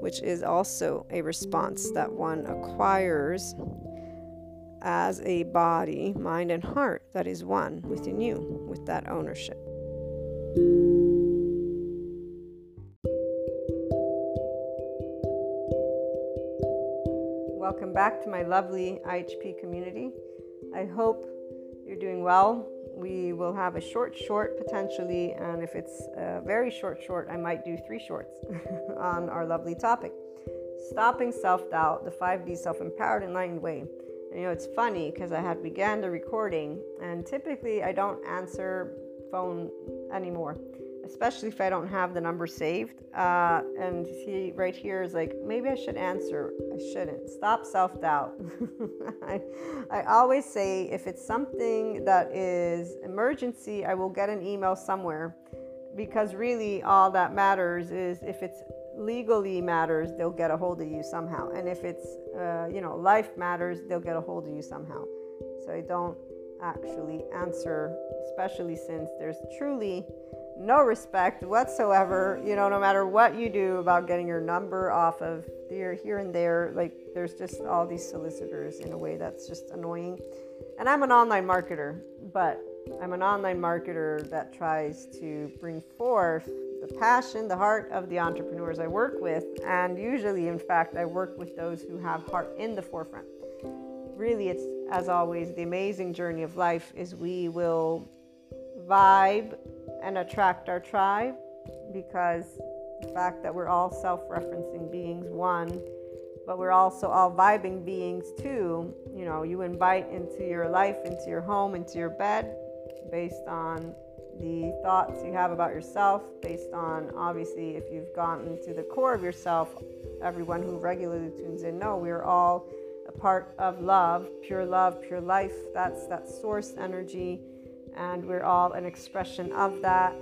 which is also a response that one acquires as a body, mind, and heart that is one within you with that ownership. Welcome back to my lovely IHP community. I hope you're doing well. We will have a short, short potentially, and if it's a very short, short, I might do three shorts on our lovely topic. Stopping self doubt, the 5D self empowered enlightened way. And, you know, it's funny because I had began the recording, and typically I don't answer phone anymore, especially if I don't have the number saved. Uh, and see, right here is like, maybe I should answer. I shouldn't. Stop self doubt. I, I always say if it's something that is emergency, I will get an email somewhere because really all that matters is if it's legally matters, they'll get a hold of you somehow. And if it's, uh, you know, life matters, they'll get a hold of you somehow. So I don't actually answer, especially since there's truly no respect whatsoever, you know, no matter what you do about getting your number off of here, here and there. Like, there's just all these solicitors in a way that's just annoying. And I'm an online marketer, but I'm an online marketer that tries to bring forth the passion, the heart of the entrepreneurs I work with. And usually, in fact, I work with those who have heart in the forefront. Really, it's as always the amazing journey of life is we will vibe and attract our tribe because the fact that we're all self referencing beings, one, but we're also all vibing beings too. You know, you invite into your life, into your home, into your bed based on the thoughts you have about yourself based on obviously if you've gotten to the core of yourself everyone who regularly tunes in know we're all a part of love pure love pure life that's that source energy and we're all an expression of that.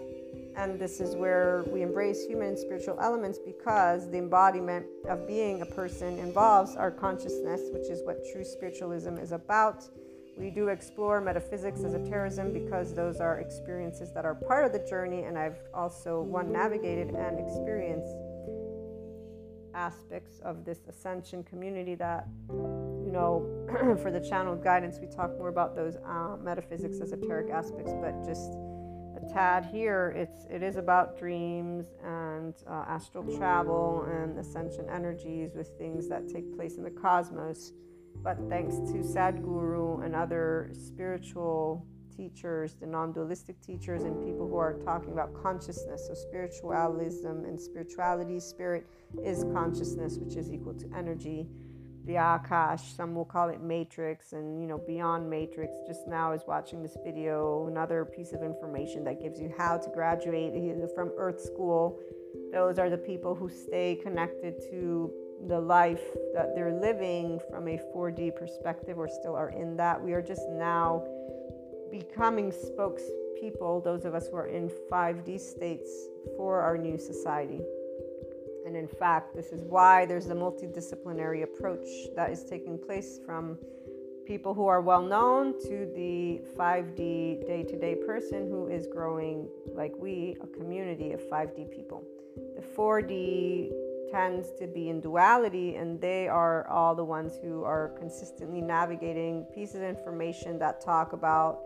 And this is where we embrace human and spiritual elements because the embodiment of being a person involves our consciousness which is what true spiritualism is about. We do explore metaphysics, esotericism, because those are experiences that are part of the journey, and I've also one navigated and experienced aspects of this ascension community that know for the channel guidance we talk more about those uh, metaphysics esoteric aspects but just a tad here, it's it is about dreams and uh, astral travel and ascension energies with things that take place in the cosmos. But thanks to Sadhguru and other spiritual teachers, the non dualistic teachers, and people who are talking about consciousness. So, spiritualism and spirituality, spirit is consciousness, which is equal to energy. The Akash, some will call it Matrix, and you know, beyond Matrix. Just now is watching this video, another piece of information that gives you how to graduate from Earth School. Those are the people who stay connected to the life that they're living from a 4D perspective or still are in that. We are just now becoming spokespeople, those of us who are in 5D states, for our new society. And in fact, this is why there's a multidisciplinary approach that is taking place from people who are well known to the 5D day to day person who is growing, like we, a community of 5D people. The 4D tends to be in duality, and they are all the ones who are consistently navigating pieces of information that talk about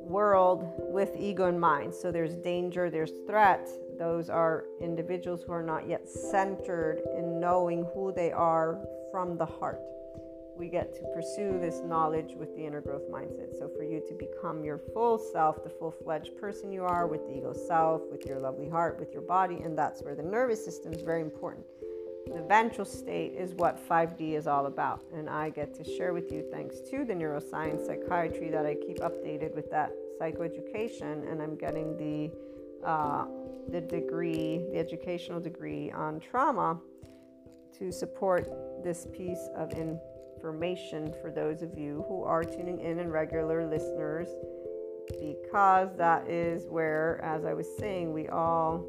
world with ego in mind. So there's danger, there's threat. Those are individuals who are not yet centered in knowing who they are from the heart we get to pursue this knowledge with the inner growth mindset. So, for you to become your full self, the full fledged person you are with the ego self, with your lovely heart, with your body, and that's where the nervous system is very important. The ventral state is what 5D is all about, and I get to share with you thanks to the neuroscience psychiatry that I keep updated with that psychoeducation, and I'm getting the uh, the degree, the educational degree on trauma to support this piece of information for those of you who are tuning in and regular listeners because that is where, as I was saying, we all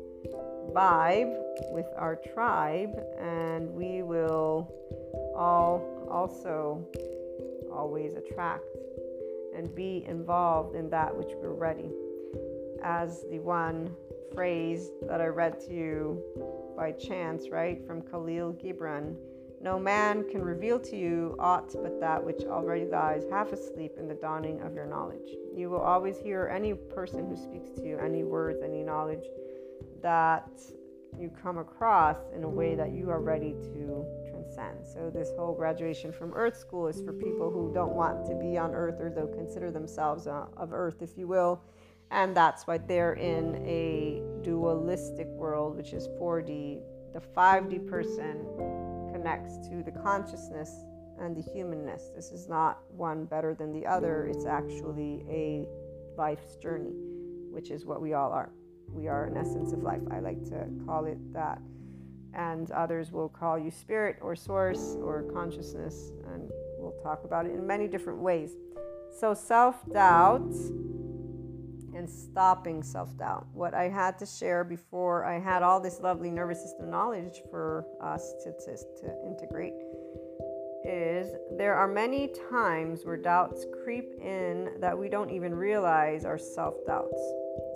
vibe with our tribe and we will all also always attract and be involved in that which we're ready. As the one phrase that I read to you by chance, right, from Kahlil Gibran no man can reveal to you aught but that which already lies half asleep in the dawning of your knowledge. You will always hear any person who speaks to you, any words, any knowledge that you come across in a way that you are ready to transcend. So, this whole graduation from Earth School is for people who don't want to be on Earth or don't consider themselves uh, of Earth, if you will. And that's why they're in a dualistic world, which is 4D. The 5D person connects to the consciousness and the humanness. This is not one better than the other, it's actually a life's journey, which is what we all are. We are an essence of life. I like to call it that. And others will call you spirit or source or consciousness, and we'll talk about it in many different ways. So, self doubt and stopping self doubt. What I had to share before I had all this lovely nervous system knowledge for us to, to, to integrate is there are many times where doubts creep in that we don't even realize are self doubts.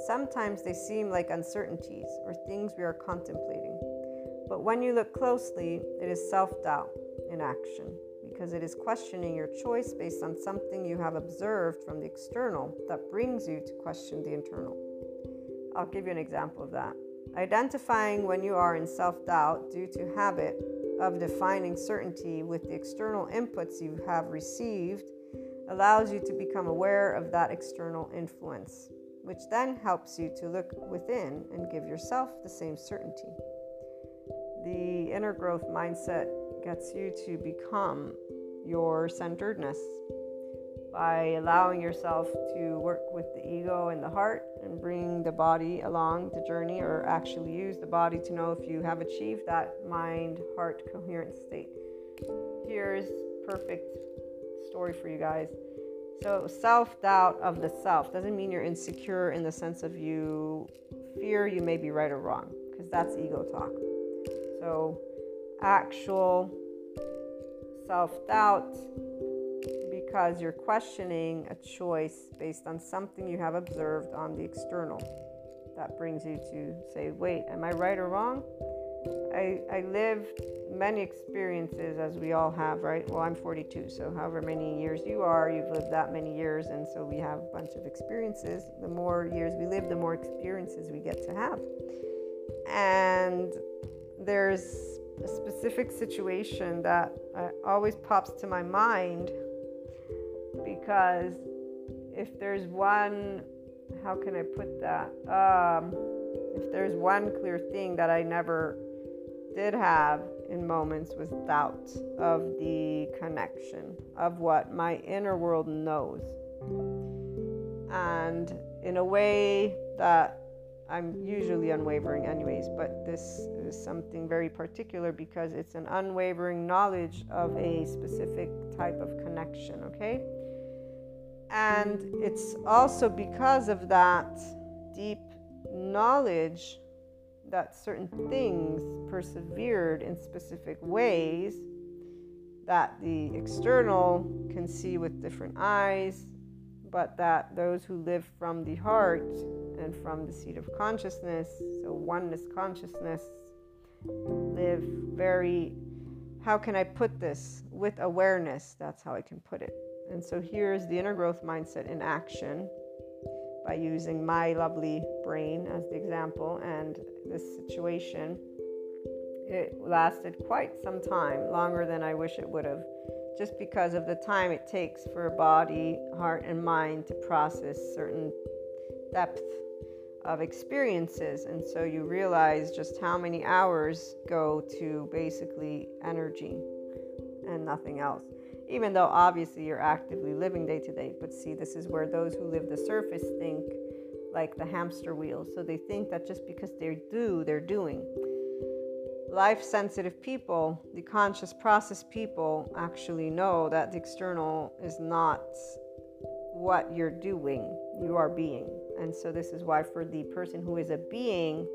Sometimes they seem like uncertainties or things we are contemplating. But when you look closely, it is self doubt in action because it is questioning your choice based on something you have observed from the external that brings you to question the internal. I'll give you an example of that. Identifying when you are in self doubt due to habit of defining certainty with the external inputs you have received allows you to become aware of that external influence, which then helps you to look within and give yourself the same certainty. The inner growth mindset gets you to become your centeredness by allowing yourself to work with the ego and the heart and bring the body along the journey or actually use the body to know if you have achieved that mind heart coherent state. Here's perfect story for you guys. So self-doubt of the self doesn't mean you're insecure in the sense of you fear you may be right or wrong because that's ego talk. So actual self doubt because you're questioning a choice based on something you have observed on the external. That brings you to say, wait, am I right or wrong? I, I lived many experiences as we all have, right? Well, I'm 42, so however many years you are, you've lived that many years, and so we have a bunch of experiences. The more years we live, the more experiences we get to have. And there's a specific situation that uh, always pops to my mind because if there's one, how can I put that? Um, if there's one clear thing that I never did have in moments was doubt of the connection of what my inner world knows. And in a way that I'm usually unwavering, anyways, but this is something very particular because it's an unwavering knowledge of a specific type of connection, okay? And it's also because of that deep knowledge that certain things persevered in specific ways that the external can see with different eyes, but that those who live from the heart and from the seat of consciousness, so oneness consciousness, live very, how can I put this? With awareness, that's how I can put it. And so here's the inner growth mindset in action by using my lovely brain as the example and this situation. It lasted quite some time, longer than I wish it would have, just because of the time it takes for a body, heart, and mind to process certain depth of experiences. And so you realize just how many hours go to basically energy and nothing else even though obviously you're actively living day to day. But see, this is where those who live the surface think like the hamster wheel. So they think that just because they do, they're doing. Life sensitive people, the conscious process people, actually know that the external is not what you're doing, you are being. And so, this is why, for the person who is a being,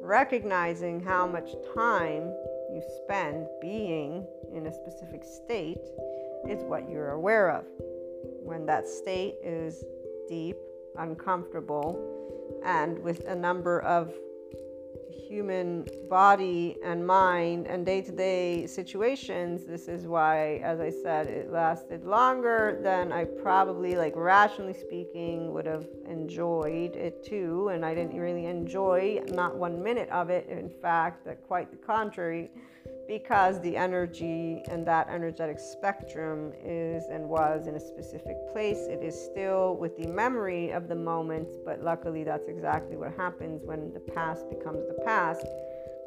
recognizing how much time you spend being in a specific state is what you're aware of. When that state is deep, uncomfortable, and with a number of human body and mind and day to day situations, this is why, as I said, it lasted longer than I probably, like rationally speaking, would have enjoyed it too. And I didn't really enjoy not one minute of it. In fact, quite the contrary because the energy and that energetic spectrum is and was in a specific place. It is still with the memory of the moment, but luckily, that's exactly what happens when the past becomes the past.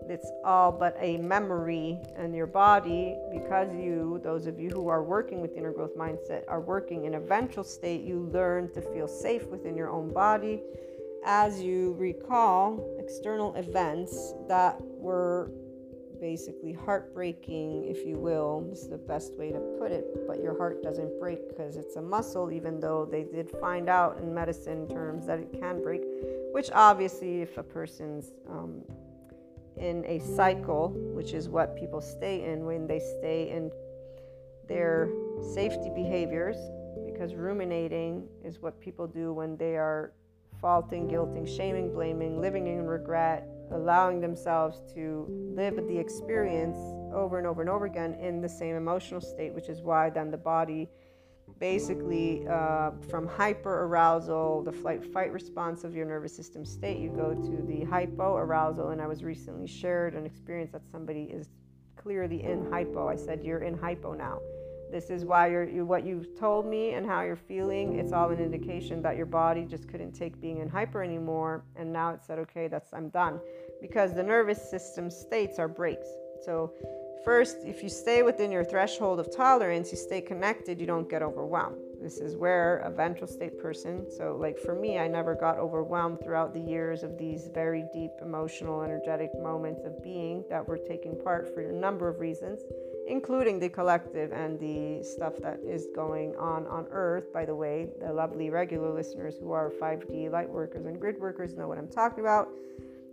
It's all but a memory, and your body, because you, those of you who are working with the inner growth mindset, are working in a ventral state, you learn to feel safe within your own body as you recall external events that were basically heartbreaking, if you will. Is the best way to put it. But your heart doesn't break because it's a muscle, even though they did find out in medicine terms that it can break. Which obviously, if a person's um, in a cycle, which is what people stay in when they stay in their safety behaviors, because ruminating is what people do when they are faulting, guilting, shaming, blaming, living in regret, allowing themselves to live the experience over and over and over again in the same emotional state, which is why then the body basically uh, from hyper arousal, the flight fight response of your nervous system state, you go to the hypo arousal. And I was recently shared an experience that somebody is clearly in hypo. I said, You're in hypo now. This is why you're you, what you've told me and how you're feeling. It's all an indication that your body just couldn't take being in hyper anymore, and now it said, okay, that's I'm done, because the nervous system states are breaks. So first, if you stay within your threshold of tolerance, you stay connected, you don't get overwhelmed. This is where a ventral state person, so like for me, I never got overwhelmed throughout the years of these very deep emotional, energetic moments of being that were taking part for a number of reasons including the collective and the stuff that is going on on Earth. By the way, the lovely regular listeners who are 5D light workers and grid workers know what I'm talking about.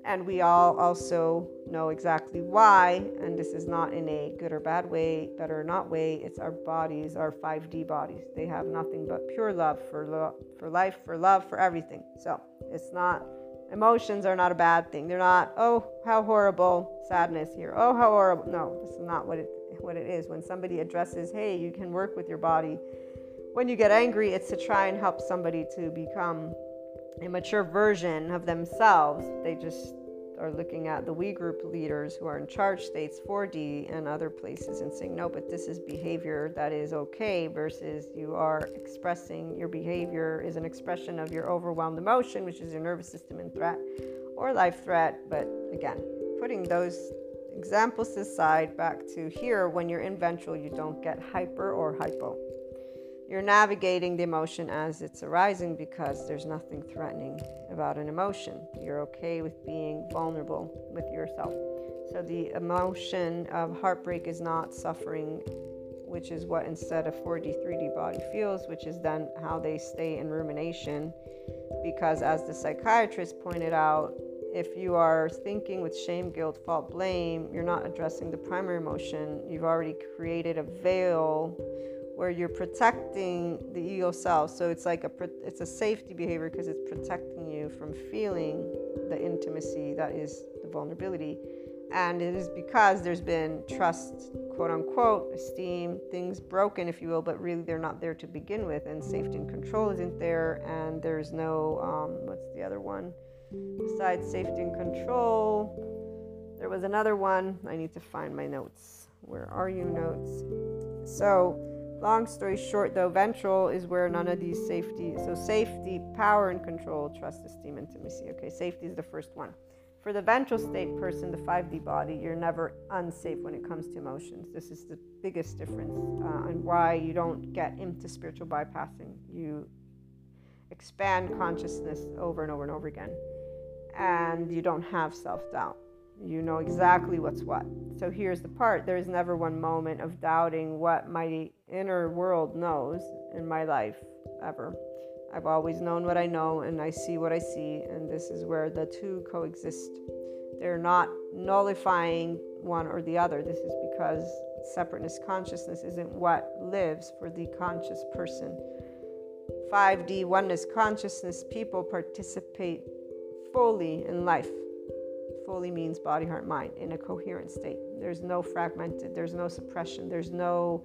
And we all also know exactly why. And this is not in a good or bad way, better or not way. It's our bodies, our 5D bodies. They have nothing but pure love for, for life, for love, for everything. So it's not Emotions are not a bad thing. They're not, oh, how horrible, sadness here. Oh, how horrible. No, this is not what it what it is. When somebody addresses, hey, you can work with your body. When you get angry, it's to try and help somebody to become a mature version of themselves. They just are looking at the we group leaders who are in charge states 4D and other places and saying, no, but this is behavior that is okay versus you are expressing your behavior is an expression of your overwhelmed emotion, which is your nervous system in threat or life threat. But again, putting those examples aside back to here, when you're in ventral, you don't get hyper or hypo you're navigating the emotion as it's arising because there's nothing threatening about an emotion. You're okay with being vulnerable with yourself. So the emotion of heartbreak is not suffering, which is what instead a 4D, 3D body feels, which is then how they stay in rumination. Because as the psychiatrist pointed out, if you are thinking with shame, guilt, fault, blame, you're not addressing the primary emotion. You've already created a veil where you're protecting the ego self. So it's like a it's a safety behavior because it's protecting you from feeling the intimacy that is the vulnerability. And it is because there's been trust, quote unquote, esteem, things broken, if you will, but really they're not there to begin with. And safety and control isn't there. And there's no, um, what's the other one? Besides safety and control, there was another one. I need to find my notes. Where are you, notes? So, Long story short, though, ventral is where none of these safety, so safety, power and control, trust, esteem, intimacy. Okay, safety is the first one. For the ventral state person, the 5D body, you're never unsafe when it comes to emotions. This is the biggest difference uh, and why you don't get into spiritual bypassing. You expand consciousness over and over and over again, and you don't have self doubt. You know exactly what's what. So here's the part there is never one moment of doubting what my inner world knows in my life, ever. I've always known what I know and I see what I see, and this is where the two coexist. They're not nullifying one or the other. This is because separateness consciousness isn't what lives for the conscious person. 5D oneness consciousness people participate fully in life fully means body, heart, mind in a coherent state. There's no fragmented, there's no suppression, there's no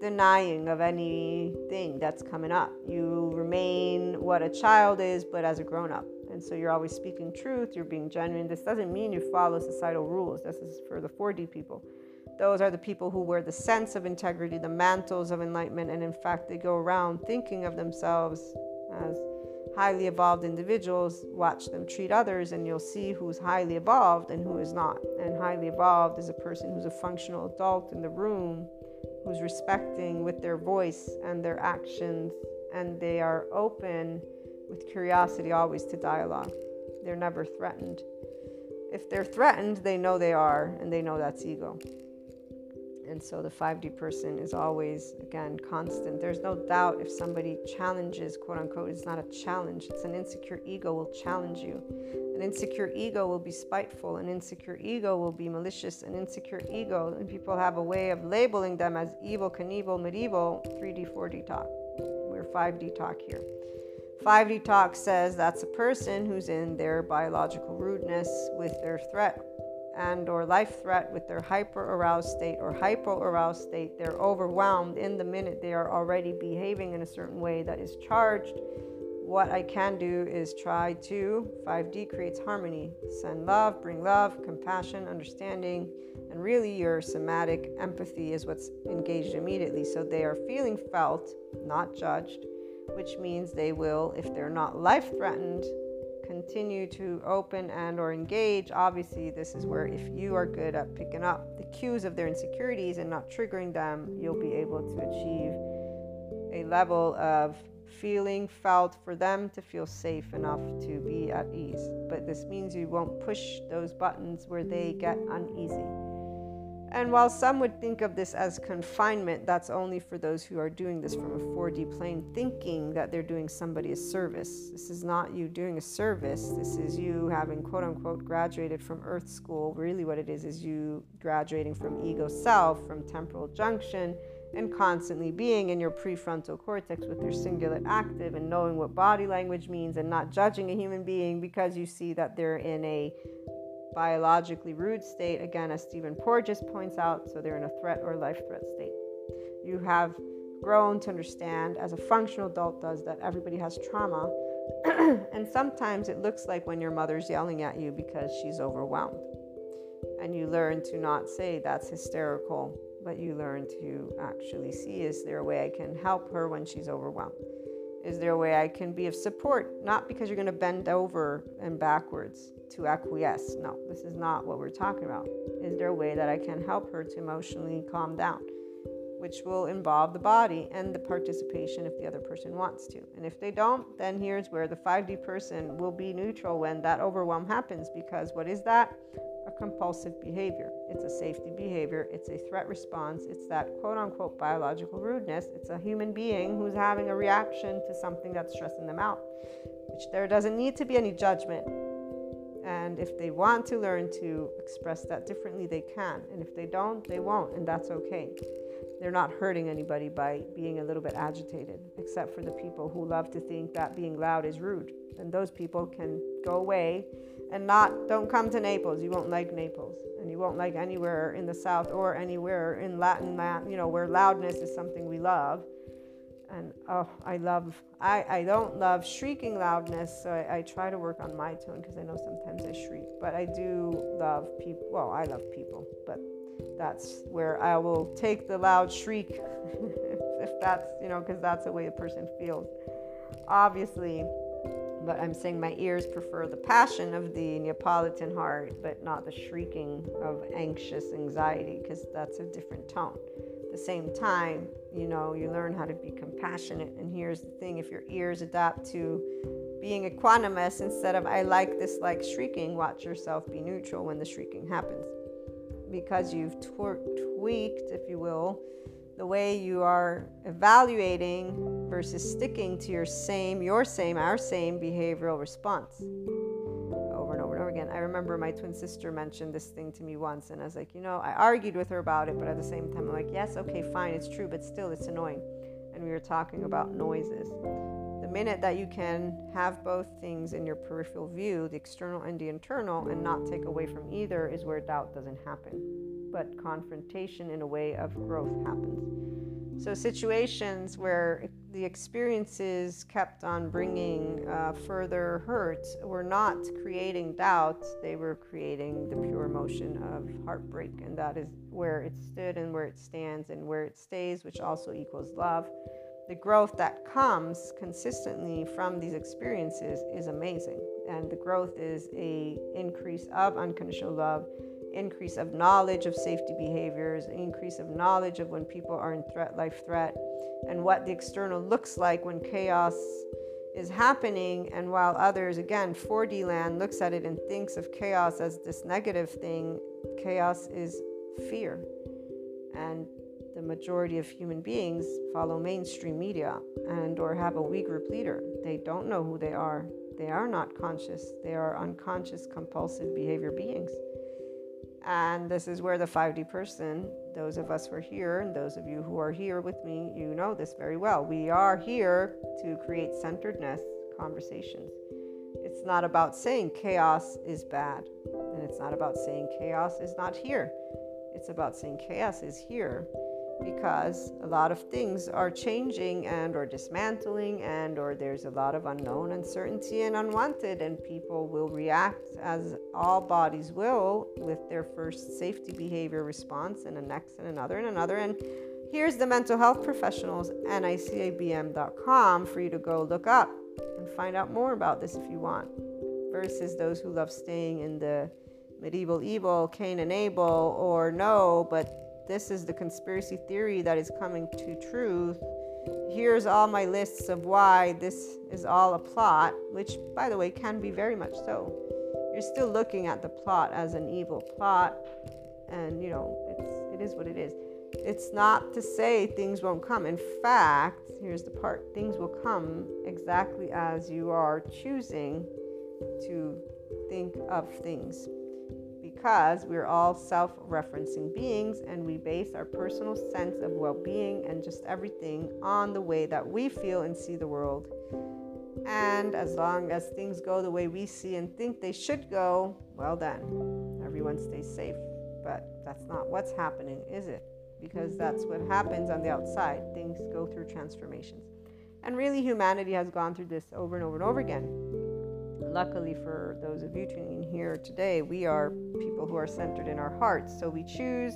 denying of anything that's coming up. You remain what a child is, but as a grown up. And so you're always speaking truth, you're being genuine. This doesn't mean you follow societal rules. This is for the 4D people. Those are the people who wear the sense of integrity, the mantles of enlightenment, and in fact, they go around thinking of themselves as highly evolved individuals, watch them treat others, and you'll see who's highly evolved and who is not. And highly evolved is a person who's a functional adult in the room, who's respecting with their voice and their actions, and they are open with curiosity always to dialogue. They're never threatened. If they're threatened, they know they are, and they know that's ego. And so the 5D person is always, again, constant. There's no doubt if somebody challenges, quote unquote, it's not a challenge, it's an insecure ego will challenge you. An insecure ego will be spiteful, an insecure ego will be malicious, an insecure ego, and people have a way of labeling them as evil, Knievel, medieval, 3D, 4D talk. We're 5D talk here. 5D talk says that's a person who's in their biological rudeness with their threat and or life threat with their hyper aroused state or hypo aroused state. They're overwhelmed in the minute. They are already behaving in a certain way that is charged. What i can do is try to 5d creates harmony. Send love bring love compassion understanding and really your somatic empathy is what's engaged immediately. So they are feeling felt not judged which means they will if they're not life threatened continue to open and or engage obviously this is where if you are good at picking up the cues of their insecurities and not triggering them you'll be able to achieve a level of feeling felt for them to feel safe enough to be at ease. But this means you won't push those buttons where they get uneasy and while some would think of this as confinement, that's only for those who are doing this from a 4D plane, thinking that they're doing somebody a service. This is not you doing a service. This is you having, quote unquote, graduated from Earth School. Really, what it is is you graduating from ego self, from temporal junction, and constantly being in your prefrontal cortex with your cingulate active and knowing what body language means and not judging a human being because you see that they're in a biologically rude state, again, as Stephen Porges points out, so they're in a threat or life threat state. You have grown to understand, as a functional adult does, that everybody has trauma. and sometimes it looks like when your mother's yelling at you because she's overwhelmed. And you learn to not say that's hysterical, but you learn to actually see is there a way I can help her when she's overwhelmed? Is there a way I can be of support? Not because you're going to bend over and backwards to acquiesce. No, this is not what we're talking about. Is there a way that I can help her to emotionally calm down? Which will involve the body and the participation if the other person wants to. And if they don't, then here's where the 5D person will be neutral when that overwhelm happens because what is that? a compulsive behavior. It's a safety behavior. It's a threat response. It's that quote unquote biological rudeness. It's a human being who's having a reaction to something that's stressing them out, which there doesn't need to be any judgment. And if they want to learn to express that differently, they can. And if they don't, they won't. And that's okay. They're not hurting anybody by being a little bit agitated, except for the people who love to think that being loud is rude. And those people can go away and not don't come to Naples. You won't like Naples, and you won't like anywhere in the South or anywhere in Latin. You know where loudness is something we love. And oh, I love. I I don't love shrieking loudness, so I, I try to work on my tone because I know sometimes I shriek. But I do love people. Well, I love people, but that's where I will take the loud shriek if that's you know because that's the way a person feels. Obviously but I'm saying my ears prefer the passion of the Neapolitan heart, but not the shrieking of anxious anxiety, because that's a different tone. The same time, you know, you learn how to be compassionate. And here's the thing if your ears adapt to being equanimous instead of I like this like shrieking, watch yourself be neutral when the shrieking happens. Because you've tweaked, if you will, the way you are evaluating versus sticking to your same, your same, our same behavioral response again. I remember my twin sister mentioned this thing to me once, and I was like, you know, I argued with her about it, but at the same time, I'm like, yes, okay, fine, it's true, but still, it's annoying. And we were talking about noises. The minute that you can have both things in your peripheral view, the external and the internal, and not take away from either, is where doubt doesn't happen but confrontation in a way of growth happens. So, situations where the experiences kept on bringing uh, further hurt were not creating doubt, they were creating the pure emotion of heartbreak. And that is where it stood and where it stands and where it stays, which also equals love. The growth that comes consistently from these experiences is amazing. And the growth is a increase of unconditional love increase of knowledge of safety behaviors, increase of knowledge of when people are in threat, life threat, and what the external looks like when chaos is happening. And while others, again, 4D land looks at it and thinks of chaos as this negative thing, chaos is fear. And the majority of human beings follow mainstream media and or have a we group leader. They don't know who they are. They are not conscious. They are unconscious compulsive behavior beings. And this is where the 5D person, those of us who are here, and those of you who are here with me, you know this very well. We are here to create centeredness conversations. It's not about saying chaos is bad, and it's not about saying chaos is not here. It's about saying chaos is here because a lot of things are changing and or dismantling and or there's a lot of unknown uncertainty and unwanted and people will react as all bodies will with their first safety behavior response and a next and another and another. And here's the mental health professionals nicabm.com for you to go look up and find out more about this if you want versus those who love staying in the medieval evil cain and abel or no but this is the conspiracy theory that is coming to truth. Here's all my lists of why this is all a plot, which, by the way, can be very much so. You're still looking at the plot as an evil plot, and you know, it's, it is what it is. It's not to say things won't come. In fact, here's the part things will come exactly as you are choosing to think of things because we're all self referencing beings and we base our personal sense of well being and just everything on the way that we feel and see the world. And as long as things go the way we see and think they should go, well, then everyone stays safe. But that's not what's happening, is it? Because that's what happens on the outside. Things go through transformations. And really, humanity has gone through this over and over and over again. Luckily, for those of you tuning in here today, we are people who are centered in our hearts. So we choose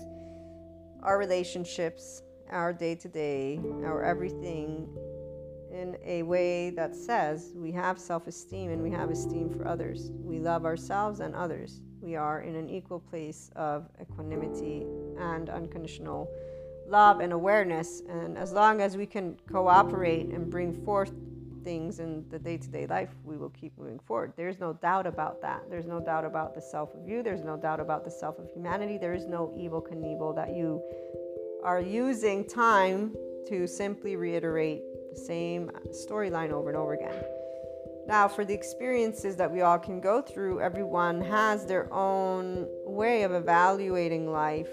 our relationships, our day to day, our everything in a way that says we have self esteem and we have esteem for others. We love ourselves and others. We are in an equal place of equanimity and unconditional love and awareness. And as long as we can cooperate and bring forth things in the day to day life, we will keep moving forward. There's no doubt about that. There's no doubt about the self of you. There's no doubt about the self of humanity. There is no Evel Knievel that you are using time to simply reiterate the same storyline over and over again. Now, for the experiences that we all can go through, everyone has their own way of evaluating life.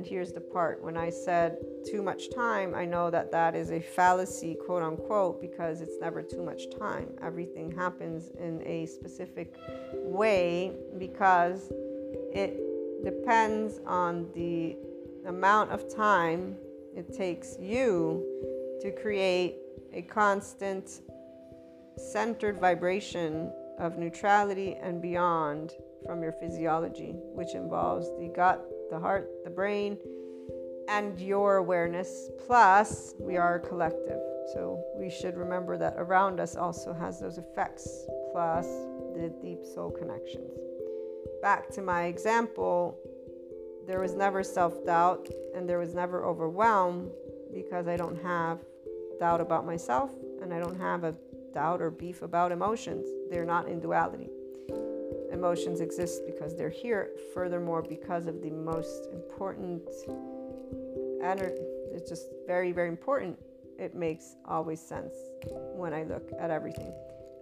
And here's the part when I said too much time, I know that that is a fallacy, quote unquote, because it's never too much time. Everything happens in a specific way because it depends on the amount of time it takes you to create a constant centered vibration of neutrality and beyond from your physiology, which involves the gut, the heart, the brain, and your awareness. Plus, we are collective. So we should remember that around us also has those effects, plus the deep soul connections. Back to my example, there was never self doubt and there was never overwhelm because I don't have doubt about myself and I don't have a doubt or beef about emotions. They're not in duality. Emotions exist because they're here. Furthermore, because of the most important it's just very, very important. It makes always sense when I look at everything.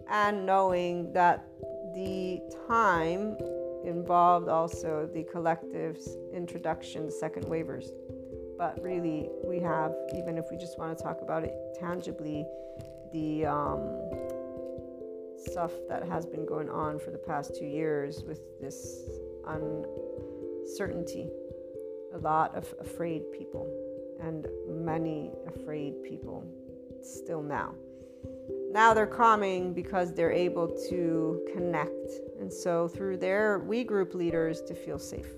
And knowing that the time involved also the collective's introduction, the second waivers. But really, we have, even if we just want to talk about it tangibly, the um, stuff that has been going on for the past two years with this uncertainty. A lot of afraid people, and many afraid people still now. Now they're calming because they're able to connect, and so through their we group leaders to feel safe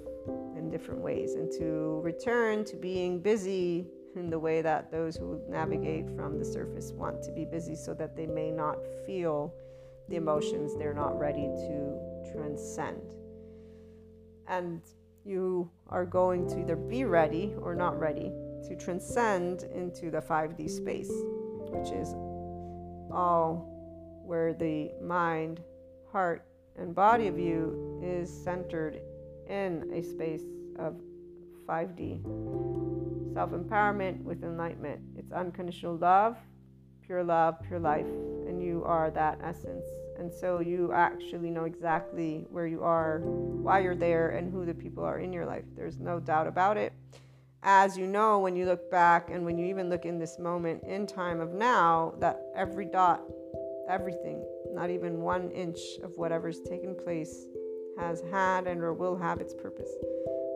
in different ways and to return to being busy in the way that those who navigate from the surface want to be busy so that they may not feel the emotions they're not ready to transcend. And you are going to either be ready or not ready to transcend into the 5D space, which is all where the mind, heart, and body of you is centered in a space of 5D self empowerment with enlightenment. It's unconditional love, pure love, pure life, are that essence. And so you actually know exactly where you are, why you're there, and who the people are in your life. There's no doubt about it. As you know, when you look back and when you even look in this moment in time of now, that every dot, everything, not even one inch of whatever's taken place, has had and or will have its purpose.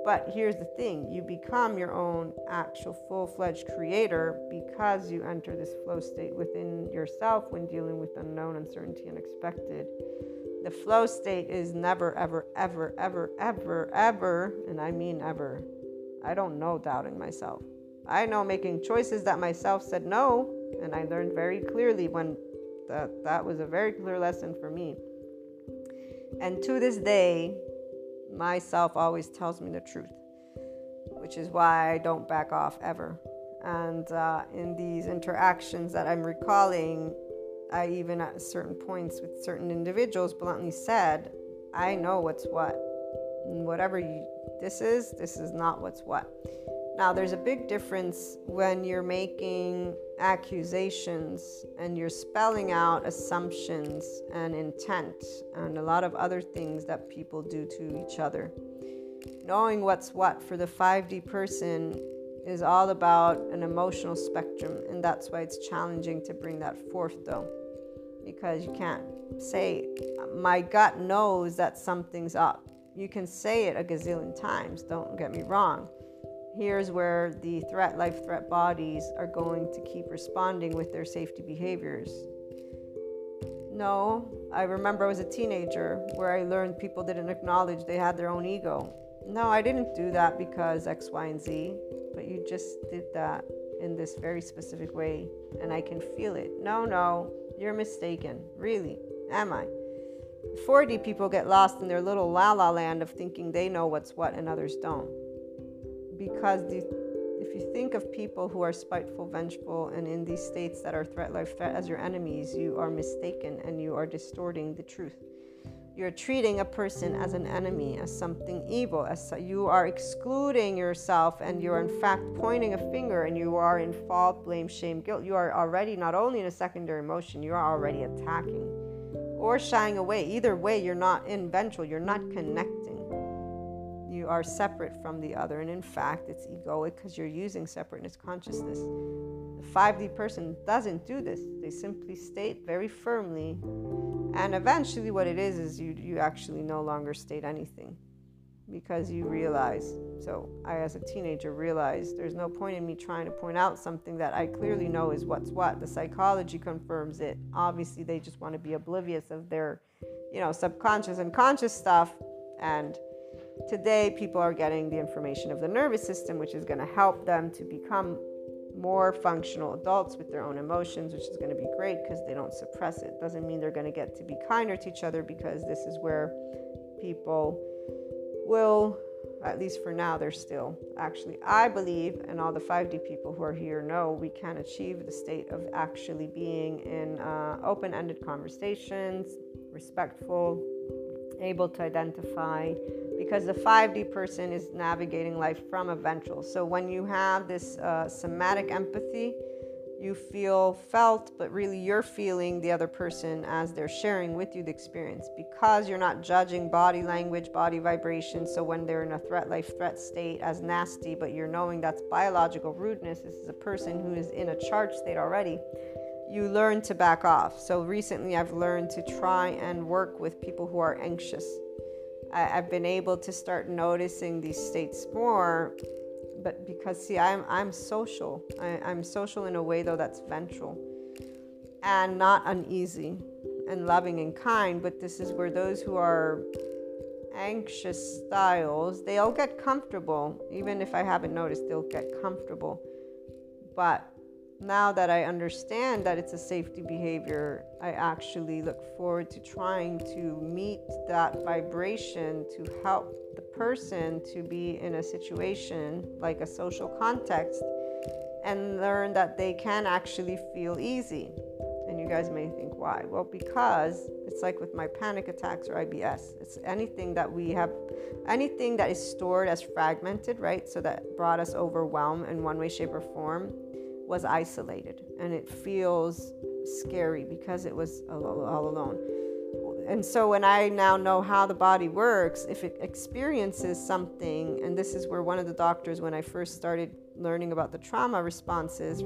But here's the thing you become your own actual full fledged creator because you enter this flow state within yourself when dealing with unknown, uncertainty, unexpected. The flow state is never, ever, ever, ever, ever, ever, and I mean ever. I don't know doubting myself. I know making choices that myself said no, and I learned very clearly when that that was a very clear lesson for me. And to this day, myself always tells me the truth, which is why I don't back off ever. And uh, in these interactions that I'm recalling, I even at certain points with certain individuals bluntly said, I know what's what. And whatever you, this is, this is not what's what. Now, there's a big difference when you're making accusations and you're spelling out assumptions and intent and a lot of other things that people do to each other. Knowing what's what for the 5D person is all about an emotional spectrum, and that's why it's challenging to bring that forth, though, because you can't say, My gut knows that something's up. You can say it a gazillion times, don't get me wrong here's where the threat life threat bodies are going to keep responding with their safety behaviors. No, I remember I was a teenager where I learned people didn't acknowledge they had their own ego. No, I didn't do that because X, Y, and Z, but you just did that in this very specific way, and I can feel it. No, no, you're mistaken. Really, am I? 4D people get lost in their little la la land of thinking they know what's what and others don't because the, if you think of people who are spiteful, vengeful, and in these states that are threat life threat as your enemies, you are mistaken and you are distorting the truth. You're treating a person as an enemy, as something evil, as you are excluding yourself, and you are in fact pointing a finger, and you are in fault, blame, shame, guilt. You are already not only in a secondary emotion, you are already attacking or shying away. Either way, you're not in vengeful, you're not connecting you are separate from the other. And in fact, it's egoic because you're using separateness consciousness. The 5D person doesn't do this. They simply state very firmly. And eventually, what it is, is you, you actually no longer state anything because you realize. So, I, as a teenager, realized there's no point in me trying to point out something that I clearly know is what's what. The psychology confirms it. Obviously, they just want to be oblivious of their, you know, subconscious and conscious stuff. And Today, people are getting the information of the nervous system, which is going to help them to become more functional adults with their own emotions, which is going to be great because they don't suppress it. Doesn't mean they're going to get to be kinder to each other because this is where people will, at least for now, they're still actually, I believe, and all the 5D people who are here know we can achieve the state of actually being in uh, open ended conversations, respectful, able to identify because the 5D person is navigating life from a ventral. So when you have this uh, somatic empathy, you feel felt, but really you're feeling the other person as they're sharing with you the experience because you're not judging body language, body vibration. So when they're in a threat life threat state as nasty, but you're knowing that's biological rudeness, this is a person who is in a charged state already you learn to back off. So recently, I've learned to try and work with people who are anxious. I, have been able to start noticing these states more, but because see, I'm I'm social. I, I'm social in a way though that's ventral, and not uneasy, and loving and kind. But this is where those who are anxious styles, they all get comfortable. Even if I haven't noticed, they'll get comfortable. But now that I understand that it's a safety behavior, I actually look forward to trying to meet that vibration to help the person to be in a situation like a social context and learn that they can actually feel easy. And you guys may think, why? Well, because it's like with my panic attacks or IBS. It's anything that we have, anything that is stored as fragmented, right? So that brought us overwhelmed in one way, shape, or form was isolated and it feels scary because it was all alone. And so when I now know how the body works, if it experiences something, and this is where one of the doctors, when I first started learning about the trauma responses,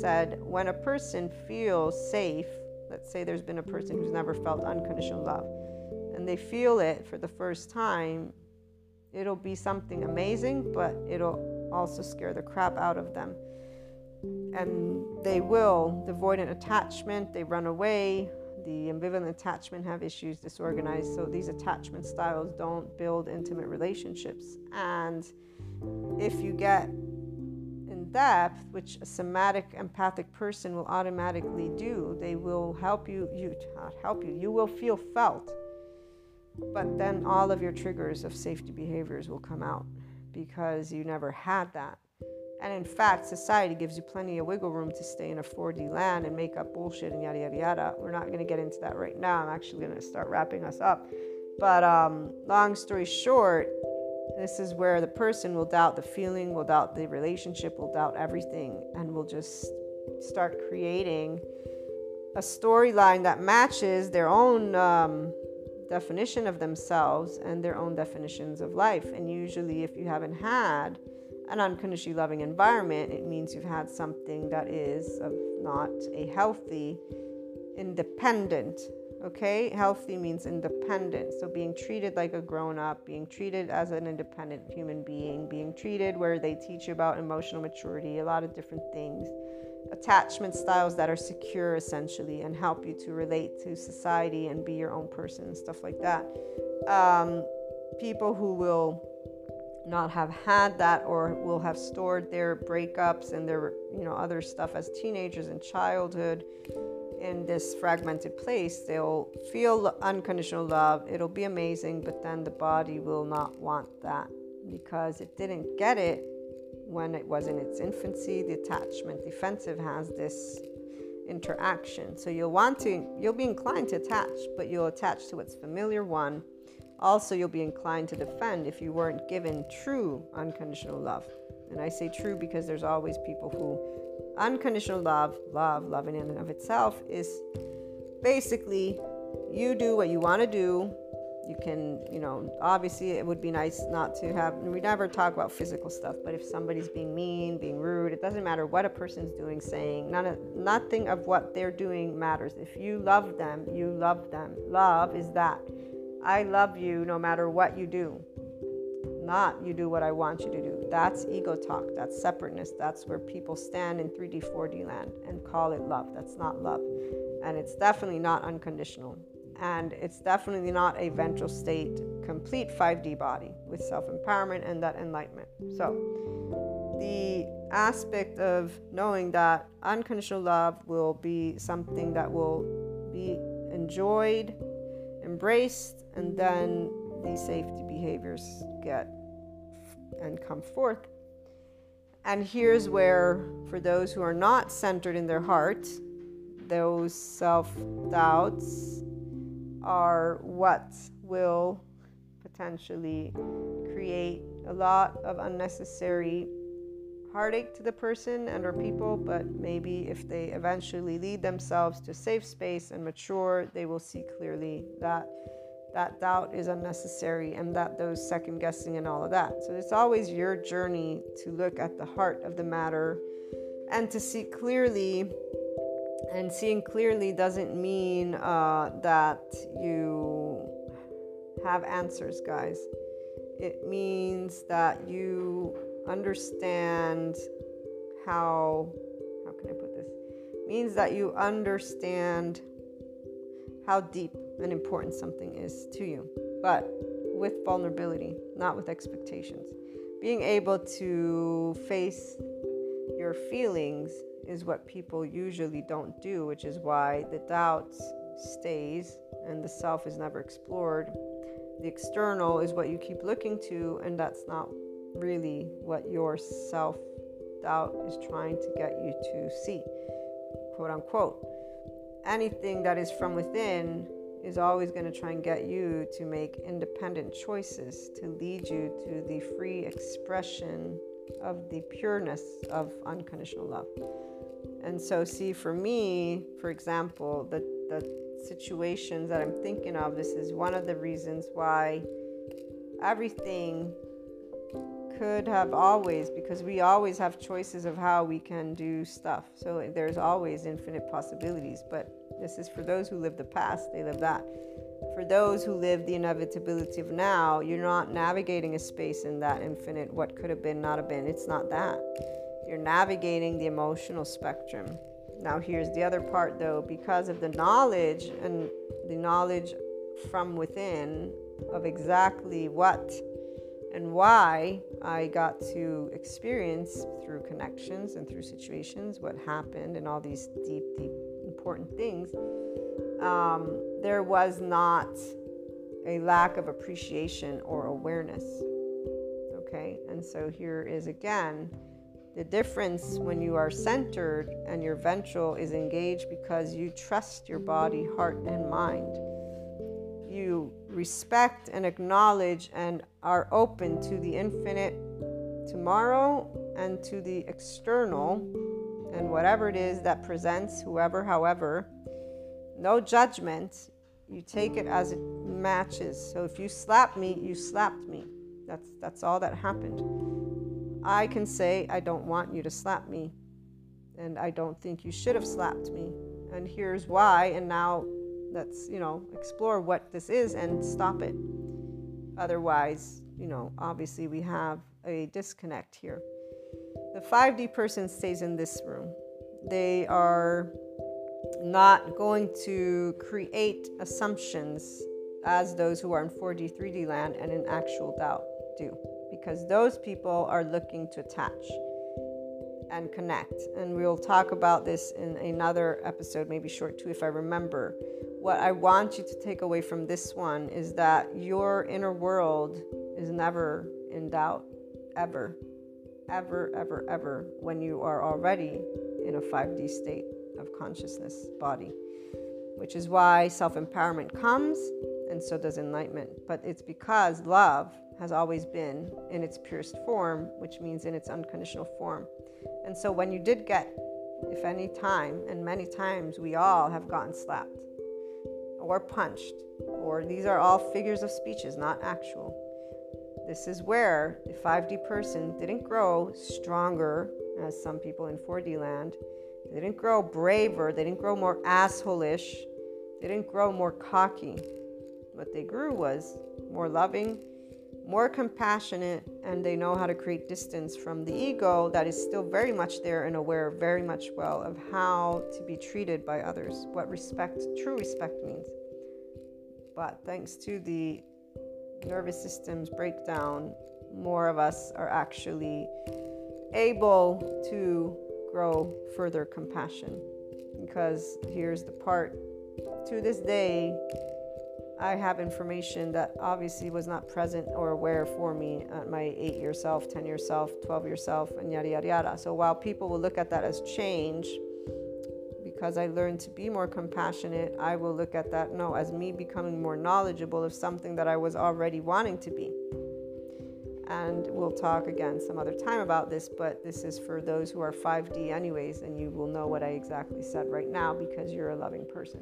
said when a person feels safe, let's say there's been a person who's never felt unconditional love, and they feel it for the first time, it'll be something amazing, but it'll also scare the crap out of them and they will the avoidant attachment they run away. The ambivalent attachment have issues disorganized. So these attachment styles don't build intimate relationships. And if you get in depth which a somatic empathic person will automatically do they will help you you not help you you will feel felt. But then all of your triggers of safety behaviors will come out because you never had that and in fact, society gives you plenty of wiggle room to stay in a 4D land and make up bullshit and yada, yada, yada. We're not going to get into that right now. I'm actually going to start wrapping us up. But um, long story short, This is where the person will doubt the feeling, will doubt the relationship, will doubt everything, and will just start creating a storyline that matches their own um, definition of themselves and their own definitions of life. And usually, if you haven't had an unconditionally loving environment, it means you've had something that is of not a healthy, independent. Okay, healthy means independent. So, being treated like a grown up, being treated as an independent human being, being treated where they teach you about emotional maturity, a lot of different things attachment styles that are secure essentially and help you to relate to society and be your own person and stuff like that. Um, people who will not have had that or will have stored their breakups and their you know other stuff as teenagers and childhood in this fragmented place they'll feel unconditional love it'll be amazing but then the body will not want that because it didn't get it when it was in its infancy, the attachment defensive has this interaction. So you'll want to, you'll be inclined to attach, but you'll attach to what's familiar one. Also, you'll be inclined to defend if you weren't given true unconditional love. And I say true because there's always people who unconditional love, love, love in and of itself is basically you do what you want to do you can, you know, obviously it would be nice not to have, we never talk about physical stuff, but if somebody's being mean, being rude, it doesn't matter what a person's doing, saying, none of, nothing of what they're doing matters. If you love them, you love them. Love is that. I love you no matter what you do. Not you do what I want you to do. That's ego talk. That's separateness. That's where people stand in 3D, 4D land and call it love. That's not love. And it's definitely not unconditional and it's definitely not a ventral state complete 5D body with self empowerment and that enlightenment. So, the aspect of knowing that unconditional love will be something that will be enjoyed, embraced, and then these safety behaviors get and come forth. And here's where, for those who are not centered in their heart, those self doubts, are what will potentially create a lot of unnecessary heartache to the person and or people but maybe if they eventually lead themselves to safe space and mature they will see clearly that that doubt is unnecessary and that those second guessing and all of that so it's always your journey to look at the heart of the matter and to see clearly and seeing clearly doesn't mean uh, that you have answers, guys. It means that you understand how how can I put this? Means that you understand how deep and important something is to you, but with vulnerability, not with expectations. Being able to face your feelings is what people usually don't do, which is why the doubt stays and the self is never explored. The external is what you keep looking to, and that's not really what your self doubt is trying to get you to see, quote unquote. Anything that is from within is always going to try and get you to make independent choices to lead you to the free expression of the pureness of unconditional love. And so, see, for me, for example, the, the situations that I'm thinking of, this is one of the reasons why everything could have always, because we always have choices of how we can do stuff. So, there's always infinite possibilities. But this is for those who live the past, they live that. For those who live the inevitability of now, you're not navigating a space in that infinite, what could have been, not have been. It's not that you're navigating the emotional spectrum. Now, here's the other part though, because of the knowledge and the knowledge from within of exactly what and why I got to experience through connections and through situations what happened and all these deep, deep, important things, um, there was not a lack of appreciation or awareness. Okay, and so here is again the difference when you are centered and your ventral is engaged because you trust your body, heart, and mind. You respect and acknowledge and are open to the infinite tomorrow and to the external and whatever it is that presents, whoever, however, no judgment, you take it as it matches. So if you slap me, you slapped me. That's that's all that happened. I can say I don't want you to slap me and I don't think you should have slapped me. And here's why and now let's, you know, explore what this is and stop it. Otherwise, you know, obviously we have a disconnect here. The 5D person stays in this room. They are not going to create assumptions as those who are in 4D, 3D land and in actual doubt do, because those people are looking to attach and connect. And we'll talk about this in another episode, maybe short too, if I remember. What I want you to take away from this one is that your inner world is never in doubt, ever, ever, ever, ever, when you are already in a 5D state of consciousness body, which is why self empowerment comes and so does enlightenment. But it's because love has always been in its purest form, which means in its unconditional form. And so when you did get, if any time, and many times we all have gotten slapped or punched, or these are all figures of speeches, not actual. This is where the 5D person didn't grow stronger as some people in 4D land. They didn't grow braver, they didn't grow more assholeish, they didn't grow more cocky. What they grew was more loving, more compassionate, and they know how to create distance from the ego that is still very much there and aware very much well of how to be treated by others, what respect, true respect means. But thanks to the nervous system's breakdown, more of us are actually able to grow further compassion. Because here's the part to this day, I have information that obviously was not present or aware for me at my eight year self, 10 year self, 12 year self, and yada, yada, yada. So while people will look at that as change, because I learned to be more compassionate, I will look at that, no, as me becoming more knowledgeable of something that I was already wanting to be. And we'll talk again some other time about this, but this is for those who are 5D, anyways, and you will know what I exactly said right now because you're a loving person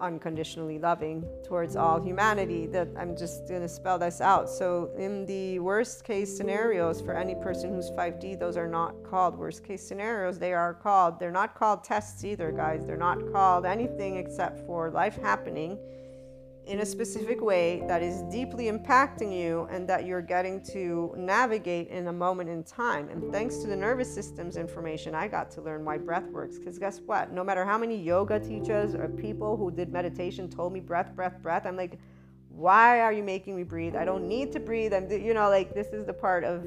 unconditionally loving towards all humanity that i'm just going to spell this out. So in the worst case scenarios for any person who's 5d those are not called. Worst case scenarios they are called. They're not called tests either guys. They're not called anything except for life happening in a specific way that is deeply impacting you and that you're getting to navigate in a moment in time. And thanks to the nervous system's information, I got to learn why breath works. Because guess what? No matter how many yoga teachers or people who did meditation told me breath, breath, breath, I'm like, why are you making me breathe? I don't need to breathe. I'm, you know, like this is the part of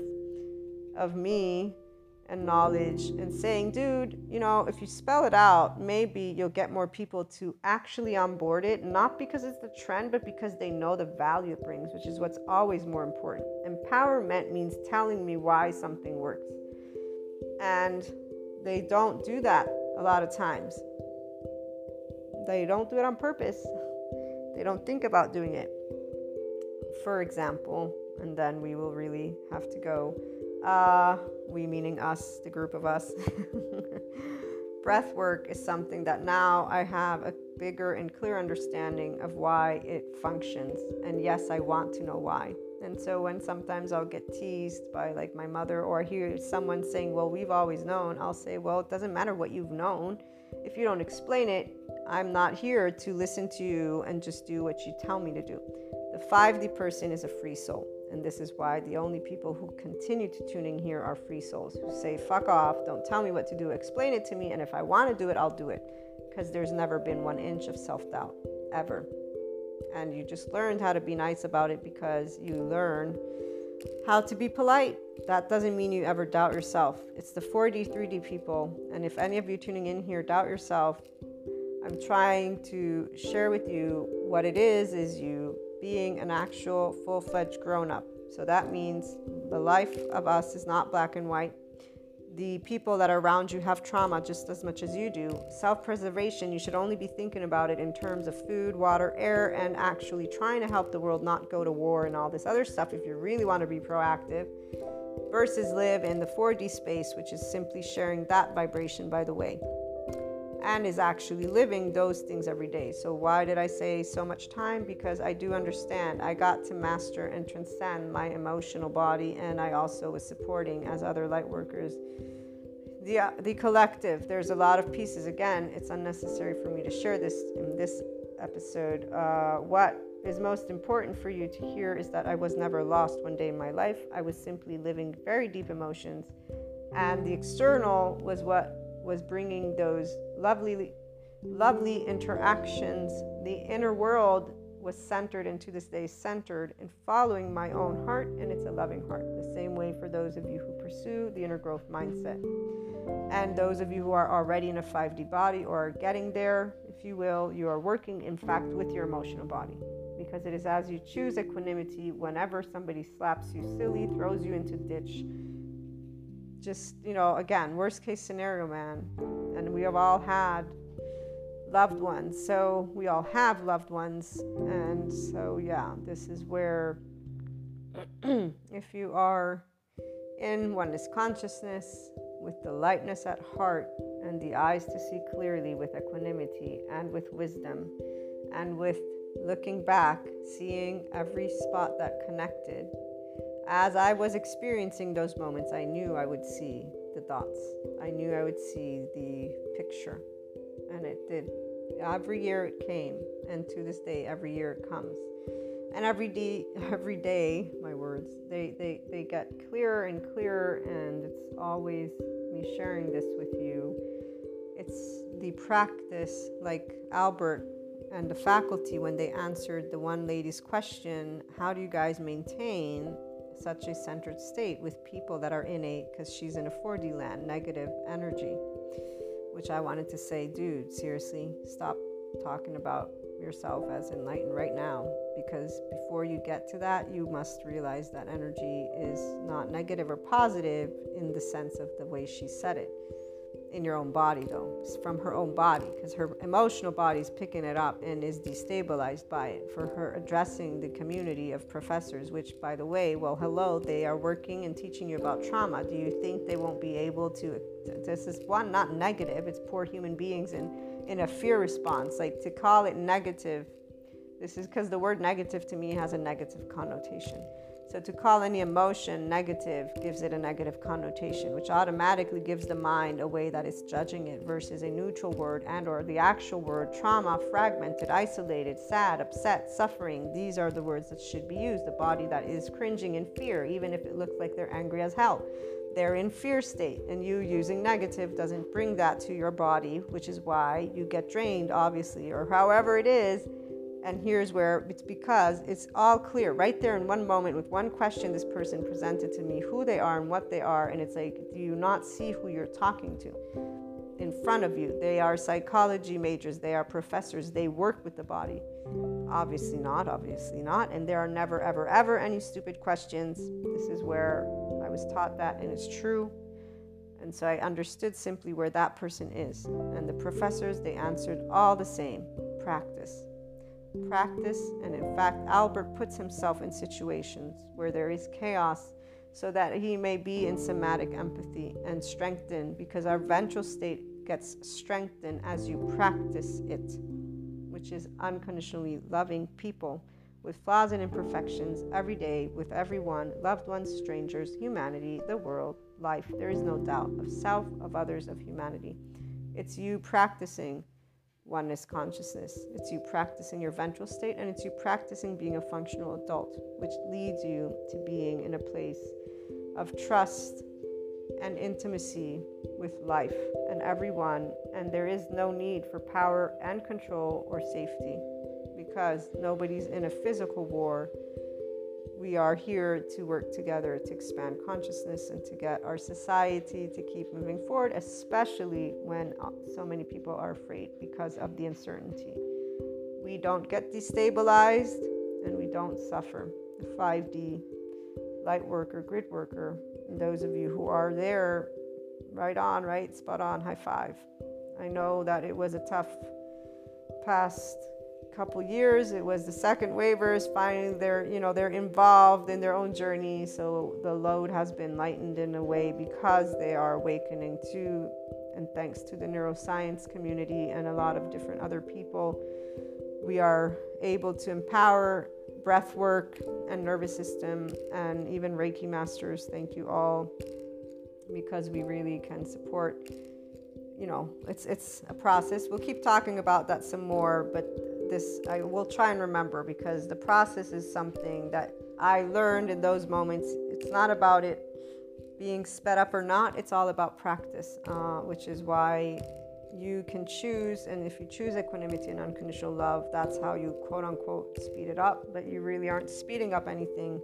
of me and knowledge and saying, dude, you know, if you spell it out, maybe you'll get more people to actually onboard it, not because it's the trend, but because they know the value it brings, which is what's always more important. Empowerment means telling me why something works. And they don't do that a lot of times. They don't do it on purpose. They don't think about doing it. For example, and then we will really have to go uh, we meaning us, the group of us. Breath work is something that now I have a bigger and clear understanding of why it functions. And yes, I want to know why. And so when sometimes I'll get teased by like my mother or I hear someone saying, Well, we've always known, I'll say, Well, it doesn't matter what you've known. If you don't explain it, I'm not here to listen to you and just do what you tell me to do. The 5D person is a free soul. And this is why the only people who continue to tune in here are free souls who say, fuck off, don't tell me what to do, explain it to me, and if I want to do it, I'll do it. Because there's never been one inch of self doubt, ever. And you just learned how to be nice about it because you learn how to be polite. That doesn't mean you ever doubt yourself. It's the 4D, 3D people. And if any of you tuning in here doubt yourself, I'm trying to share with you what it is is you being an actual full fledged grown up. So that means the life of us is not black and white. the people that are around you have trauma just as much as you do. Self preservation, you should only be thinking about it in terms of food, water, air, and actually trying to help the world not go to war and all this other stuff if you really want to be proactive, versus live in the 4D space, which is simply sharing that vibration, by the way, and is actually living those things every day. So, why did I say so much time? Because I do understand I got to master and transcend my emotional body, and I also was supporting as other light workers the, uh, the collective. There's a lot of pieces. Again, it's unnecessary for me to share this in this episode. Uh, what is most important for you to hear is that I was never lost one day in my life. I was simply living very deep emotions, and the external was what was bringing those lovely, lovely interactions. The inner world was centered and to this day centered in following my own heart, and it's a loving heart. The same way for those of you who pursue the inner growth mindset. And those of you who are already in a 5D body or are getting there, if you will, you are working, in fact, with your emotional body. Because it is as you choose equanimity whenever somebody slaps you silly, throws you into ditch. Just, you know, again, worst case scenario, man. And we have all had loved ones. So we all have loved ones. And so, yeah, this is where, if you are in oneness consciousness, with the lightness at heart and the eyes to see clearly with equanimity and with wisdom, and with looking back, seeing every spot that connected. As I was experiencing those moments, I knew I would see the dots. I knew I would see the picture. And it did. Every year it came, and to this day, every year it comes and every day every day my words they, they they get clearer and clearer and it's always me sharing this with you it's the practice like albert and the faculty when they answered the one lady's question how do you guys maintain such a centered state with people that are in a because she's in a 4d land negative energy which i wanted to say dude seriously stop talking about yourself as enlightened right now because before you get to that, you must realize that energy is not negative or positive in the sense of the way she said it. In your own body, though, it's from her own body, because her emotional body is picking it up and is destabilized by it. For her addressing the community of professors, which, by the way, well, hello, they are working and teaching you about trauma. Do you think they won't be able to? This is one, not negative, it's poor human beings and in a fear response. Like to call it negative this is because the word negative to me has a negative connotation. So to call any emotion negative gives it a negative connotation, which automatically gives the mind a way that it's judging it versus a neutral word and or the actual word trauma, fragmented, isolated, sad, upset, suffering. These are the words that should be used. The body that is cringing in fear, even if it looks like they're angry as hell. They're in fear state, and you using negative doesn't bring that to your body, which is why you get drained, obviously, or however it is and here's where it's because it's all clear right there in one moment with one question this person presented to me who they are and what they are. And it's like, do you not see who you're talking to in front of you? They are psychology majors, they are professors, they work with the body. Obviously not, obviously not. And there are never, ever, ever any stupid questions. This is where I was taught that, and it's true. And so I understood simply where that person is. And the professors, they answered all the same practice practice, and in fact, Albert puts himself in situations where there is chaos so that he may be in somatic empathy and strengthened because our ventral state gets strengthened as you practice it, which is unconditionally loving people with flaws and imperfections every day with everyone, loved ones, strangers, humanity, the world, life. There is no doubt of self, of others, of humanity. It's you practicing oneness consciousness. It's you practicing your ventral state and it's you practicing being a functional adult, which leads you to being in a place of trust and intimacy with life and everyone. And there is no need for power and control or safety because nobody's in a physical war we are here to work together to expand consciousness and to get our society to keep moving forward, especially when uh, so many people are afraid because of the uncertainty. We don't get destabilized and we don't suffer. The 5D light worker, grid worker, and those of you who are there Right on, right? Spot on. High five. I know that it was a tough past couple years. It was the second wavers. Finally, they're you know they're involved in their own journey, so the load has been lightened in a way because they are awakening to, and thanks to the neuroscience community and a lot of different other people, we are able to empower breath work and nervous system and even Reiki masters. Thank you all because we really can support you know it's it's a process we'll keep talking about that some more but this I will try and remember because the process is something that I learned in those moments. It's not about it being sped up or not, it's all about practice, uh, which is why you can choose. And if you choose equanimity and unconditional love, that's how you quote unquote speed it up, but you really aren't speeding up anything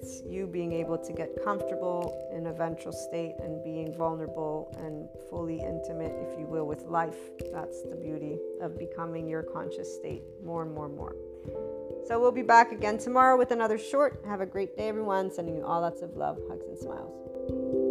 it's you being able to get comfortable in a ventral state and being vulnerable and fully intimate, if you will, with life. That's the beauty of becoming your conscious state more and more and more. So we'll be back again tomorrow with another short. Have a great day, everyone. Sending you all lots of love, hugs, and smiles.